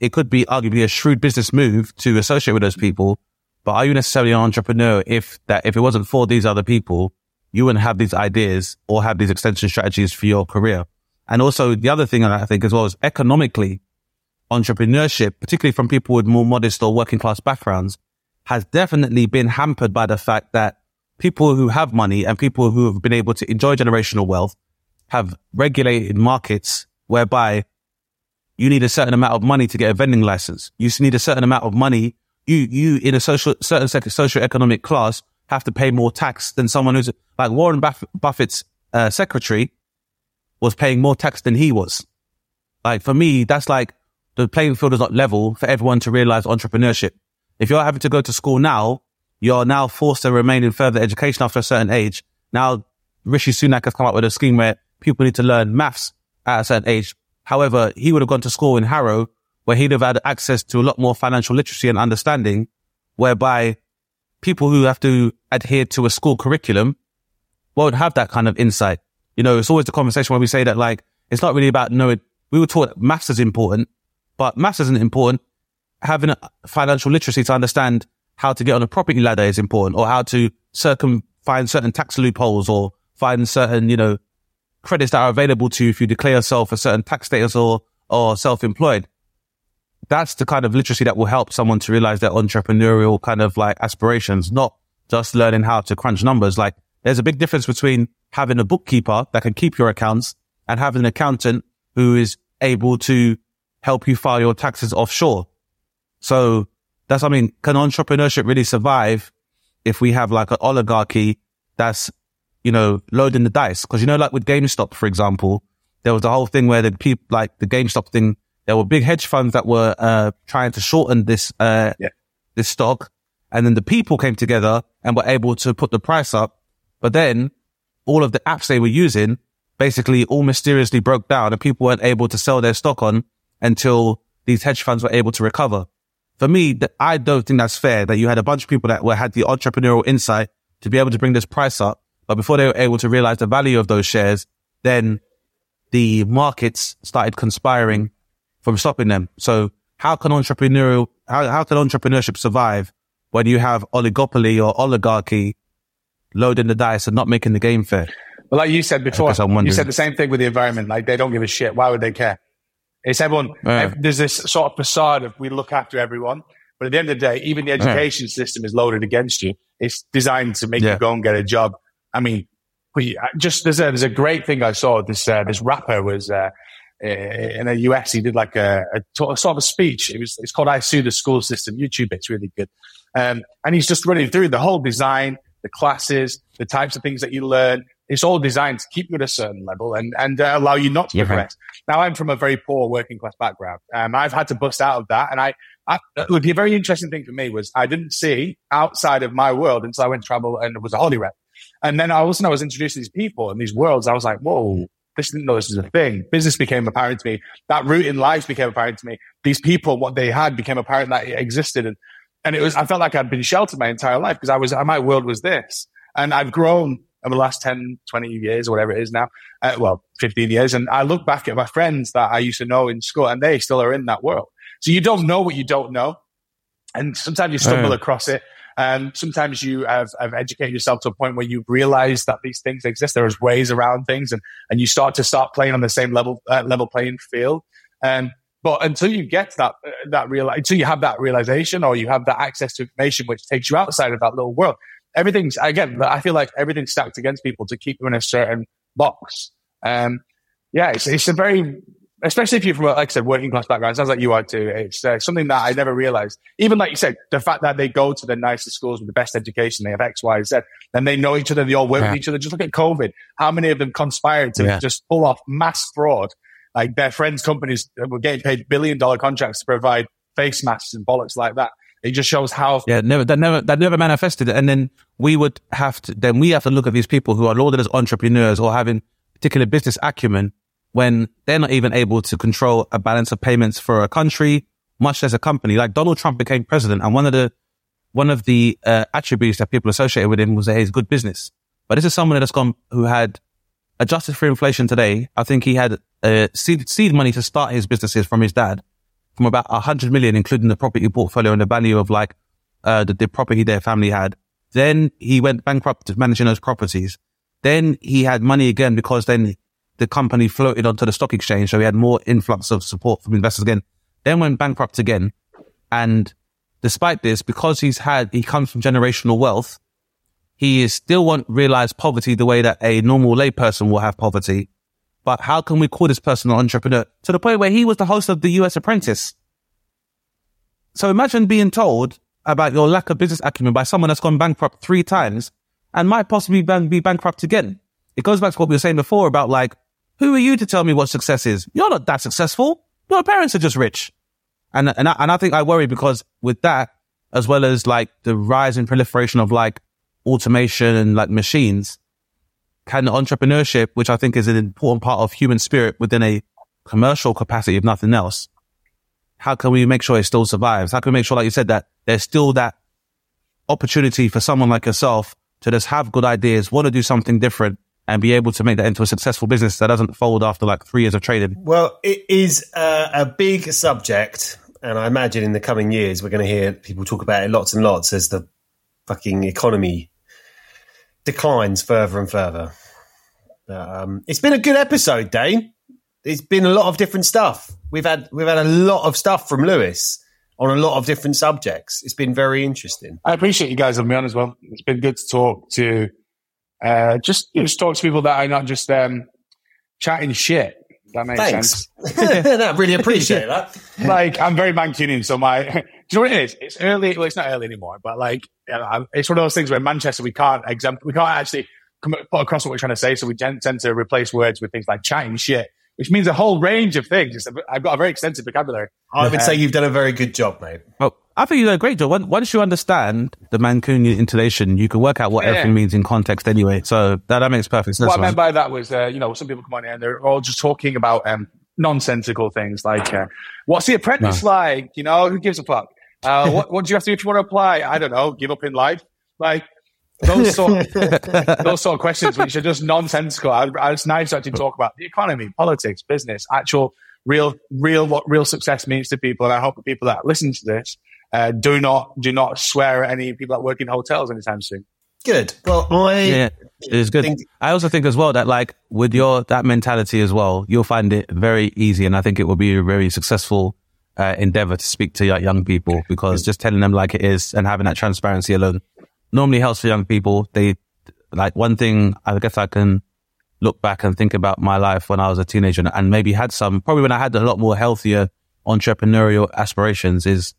it could be arguably a shrewd business move to associate with those people. But are you necessarily an entrepreneur if that, if it wasn't for these other people, you wouldn't have these ideas or have these extension strategies for your career? And also the other thing I think as well is economically entrepreneurship, particularly from people with more modest or working class backgrounds has definitely been hampered by the fact that people who have money and people who have been able to enjoy generational wealth have regulated markets whereby you need a certain amount of money to get a vending license. You need a certain amount of money. You, you in a social, certain social economic class have to pay more tax than someone who's like Warren Buffett's uh, secretary was paying more tax than he was. Like for me, that's like the playing field is not level for everyone to realize entrepreneurship. If you're having to go to school now, you're now forced to remain in further education after a certain age. Now, Rishi Sunak has come up with a scheme where people need to learn maths at a certain age. However, he would have gone to school in Harrow where he'd have had access to a lot more financial literacy and understanding, whereby people who have to adhere to a school curriculum won't have that kind of insight. You know, it's always the conversation where we say that like, it's not really about knowing, we were taught maths is important, but maths isn't important. Having financial literacy to understand how to get on a property ladder is important or how to circum find certain tax loopholes or find certain, you know, credits that are available to you if you declare yourself a certain tax status or, or self-employed. That's the kind of literacy that will help someone to realize their entrepreneurial kind of like aspirations, not just learning how to crunch numbers. Like there's a big difference between having a bookkeeper that can keep your accounts and having an accountant who is able to help you file your taxes offshore. So that's, I mean, can entrepreneurship really survive if we have like an oligarchy that's, you know, loading the dice? Cause you know, like with GameStop, for example, there was the whole thing where the people, like the GameStop thing, there were big hedge funds that were, uh, trying to shorten this, uh, yeah. this stock. And then the people came together and were able to put the price up. But then all of the apps they were using basically all mysteriously broke down and people weren't able to sell their stock on until these hedge funds were able to recover. For me, I don't think that's fair that you had a bunch of people that were, had the entrepreneurial insight to be able to bring this price up. But before they were able to realize the value of those shares, then the markets started conspiring from stopping them. So how can entrepreneurial, how, how can entrepreneurship survive when you have oligopoly or oligarchy loading the dice and not making the game fair. Well, like you said before, you said the same thing with the environment. Like they don't give a shit. Why would they care? It's everyone. Yeah. There's this sort of facade of we look after everyone, but at the end of the day, even the education yeah. system is loaded against you. It's designed to make yeah. you go and get a job. I mean, we just there's a there's a great thing I saw. This uh, this rapper was uh, in the US. He did like a, a, a, sort of a speech. It was it's called "I Sue the School System." YouTube, it's really good. Um, and he's just running through the whole design, the classes, the types of things that you learn. It's all designed to keep you at a certain level and, and uh, allow you not to progress. Now, I'm from a very poor working class background. Um, I've had to bust out of that. And I, I, would be a very interesting thing for me was I didn't see outside of my world until I went to travel and it was a holiday rep. And then a sudden I was introduced to these people and these worlds. I was like, whoa, this didn't know this was a thing. Business became apparent to me. That route in life became apparent to me. These people, what they had became apparent that it existed. And and it was, I felt like I'd been sheltered my entire life because I was, my world was this. And I've grown over the last 10, 20 years or whatever it is now. Uh, well, 15 years. And I look back at my friends that I used to know in school and they still are in that world. So you don't know what you don't know. And sometimes you stumble across it. And sometimes you have, have, educated yourself to a point where you realize that these things exist. There's ways around things and, and you start to start playing on the same level, uh, level playing field. And but until you get that uh, that real until you have that realization or you have that access to information which takes you outside of that little world, everything's again. I feel like everything's stacked against people to keep them in a certain box. Um, yeah, it's it's a very especially if you're from like I said working class background. Sounds like you are too. It's uh, something that I never realized. Even like you said, the fact that they go to the nicest schools with the best education, they have X, Y, Z, and they know each other, they all work yeah. with each other. Just look at COVID. How many of them conspired to yeah. just pull off mass fraud like their friends' companies were getting paid billion dollar contracts to provide face masks and bollocks like that. It just shows how yeah never that never that never manifested. And then we would have to then we have to look at these people who are lauded as entrepreneurs or having particular business acumen when they're not even able to control a balance of payments for a country, much less a company. Like Donald Trump became president, and one of the one of the uh, attributes that people associated with him was that he's good business. But this is someone that's gone who had adjusted for inflation today. I think he had uh, seed, seed money to start his businesses from his dad, from about a hundred million, including the property portfolio and the value of like uh, the, the property their family had. Then he went bankrupt managing those properties. Then he had money again because then the company floated onto the stock exchange. So he had more influx of support from investors again. Then went bankrupt again. And despite this, because he's had, he comes from generational wealth, he is still won't realize poverty the way that a normal layperson will have poverty. But how can we call this person an entrepreneur to the point where he was the host of the US Apprentice? So imagine being told about your lack of business acumen by someone that's gone bankrupt three times and might possibly be bankrupt again. It goes back to what we were saying before about like, who are you to tell me what success is? You're not that successful. Your parents are just rich. And, and I, and I think I worry because with that, as well as like the rise and proliferation of like automation and like machines, can entrepreneurship, which I think is an important part of human spirit within a commercial capacity, if nothing else, how can we make sure it still survives? How can we make sure, like you said, that there's still that opportunity for someone like yourself to just have good ideas, want to do something different and be able to make that into a successful business that doesn't fold after like three years of trading? Well, it is uh, a big subject. And I imagine in the coming years, we're going to hear people talk about it lots and lots as the fucking economy declines further and further. Um, it's been a good episode, Dane. It's been a lot of different stuff. We've had we've had a lot of stuff from Lewis on a lot of different subjects. It's been very interesting. I appreciate you guys having me on as well. It's been good to talk to uh, just you know, just talk to people that are not just um, chatting shit. That makes Thanks. sense. I really appreciate that. like I'm very Mancunian, so my do you know what it is? It's early. Well, it's not early anymore, but like you know, it's one of those things where in Manchester we can't exempt, we can't actually come, put across what we're trying to say, so we tend, tend to replace words with things like chatting shit, which means a whole range of things. It's a, I've got a very extensive vocabulary. I would say you've done a very good job, mate. Well, I think you did a great job. Once- you understand the Mancunian intonation, you can work out what Yeah. everything means in context anyway. So that, that makes perfect sense. what I meant by that was, uh, you know, some people come on here and they're all just talking about um, nonsensical things like, uh, what's the apprentice like? You know, who gives a fuck? Uh, what, what do you have to do if you want to apply? I don't know, give up in life. Like, those sort, those sort of questions, which are just nonsensical. I, I, it's nice to actually talk about the economy, politics, business, actual, real, real, what real success means to people. And I hope the people that listen to this uh, do not, do not swear at any people that work in hotels anytime soon. Good. Well, I Yeah, it is good. think- I also think as well that like with your that mentality as well, you'll find it very easy, and I think it will be a very successful uh, endeavor to speak to like, young people because just telling them like it is and having that transparency alone normally helps for young people. They like one thing. I guess I can look back and think about my life when I was a teenager and maybe had some probably when I had a lot more healthier entrepreneurial aspirations is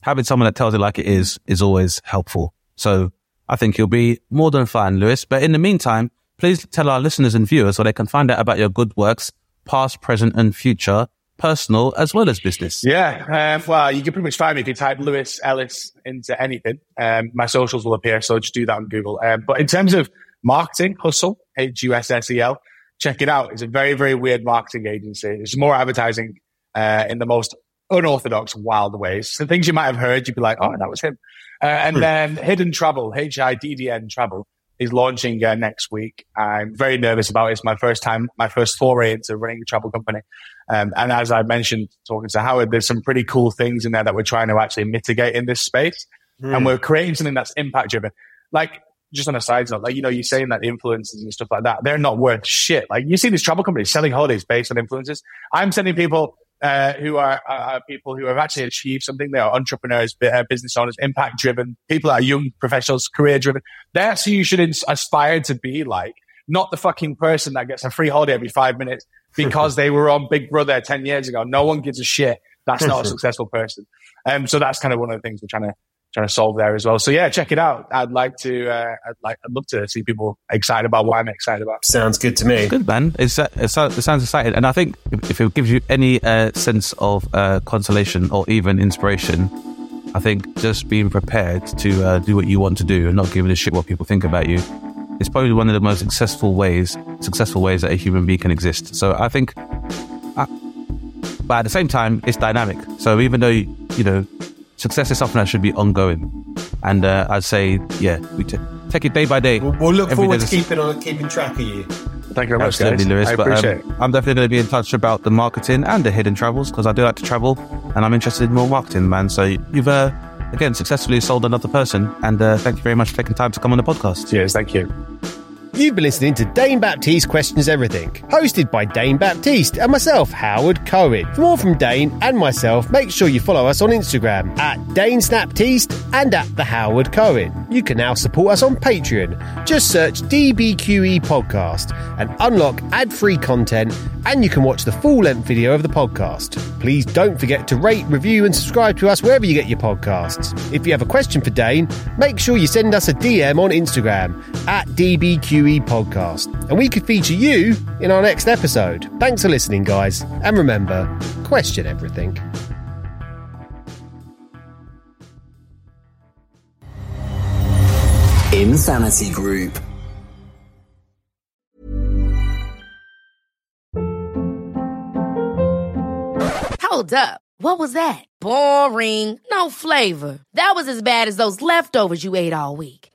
having someone that tells it like it is is always helpful. So I think you'll be more than fine, Lewis. But in the meantime, please tell our listeners and viewers so they can find out about your good works, past, present, and future, personal as well as business. Yeah, um, well, you can pretty much find me if you type Lewis Ellis into anything. Um, my socials will appear, so just do that on Google. Um, but in terms of marketing, Hustle, H U S S E L, check it out. It's a very, very weird marketing agency. It's more advertising uh, in the most unorthodox, wild ways. So things you might have heard, you'd be like, oh, that was him. Uh, and then Hidden Travel, H I D D N Travel, is launching uh, next week. I'm very nervous about it. It's my first time, my first foray into running a travel company. Um, and as I mentioned, talking to Howard, there's some pretty cool things in there that we're trying to actually mitigate in this space. And we're creating something that's impact driven. Like, just on a side note, like, you know, you're saying that influencers and stuff like that, they're not worth shit. Like, you see these travel companies selling holidays based on influencers. I'm sending people, uh, who are, are, people who have actually achieved something. They are entrepreneurs, uh, business owners, impact driven, people that are young professionals, career driven. That's who you should aspire to be like, not the fucking person that gets a free holiday every five minutes because they were on Big Brother 10 years ago. No one gives a shit. That's not a successful person. Um, so that's kind of one of the things we're trying to, trying to solve there as well. So yeah, check it out. I'd like to, uh, I'd like, I'd love to see people excited about what I'm excited about. sounds good to me. Good man. It's, uh, it, sounds, it exciting, and I think if, if it gives you any uh, sense of uh, consolation or even inspiration, I think just being prepared to uh, do what you want to do and not giving a shit what people think about you it's probably one of the most successful ways, successful ways that a human being can exist. So I think, I, but at the same time, it's dynamic. So even though you know, success is something that should be ongoing, and uh, I'd say, yeah, we t- take it day by day. We'll, we'll look Every forward to keeping on keeping track of you. Thank you very much, Absolutely, guys. Lewis. I but, um, appreciate it. I'm definitely going to be in touch about the marketing and the hidden travels because I do like to travel and I'm interested in more marketing, man. So you've, uh, again, successfully sold another person. And uh, thank you very much for taking time to come on the podcast. Cheers. Thank you. You've been listening to Dane Baptiste Questions Everything, hosted by Dane Baptiste and myself, Howard Cohen. For more from Dane and myself, make sure you follow us on Instagram at Dane and at The Howard Cohen. You can now support us on Patreon. Just search DBQE Podcast and unlock ad free content, and you can watch the full length video of the podcast. Please don't forget to rate, review, and subscribe to us wherever you get your podcasts. If you have a question for Dane, make sure you send us a DM on Instagram at DBQE Podcast, and we could feature you in our next episode. Thanks for listening, guys, and remember, question everything. Insanity Group. Hold up. What was that? Boring. No flavor. That was as bad as those leftovers you ate all week.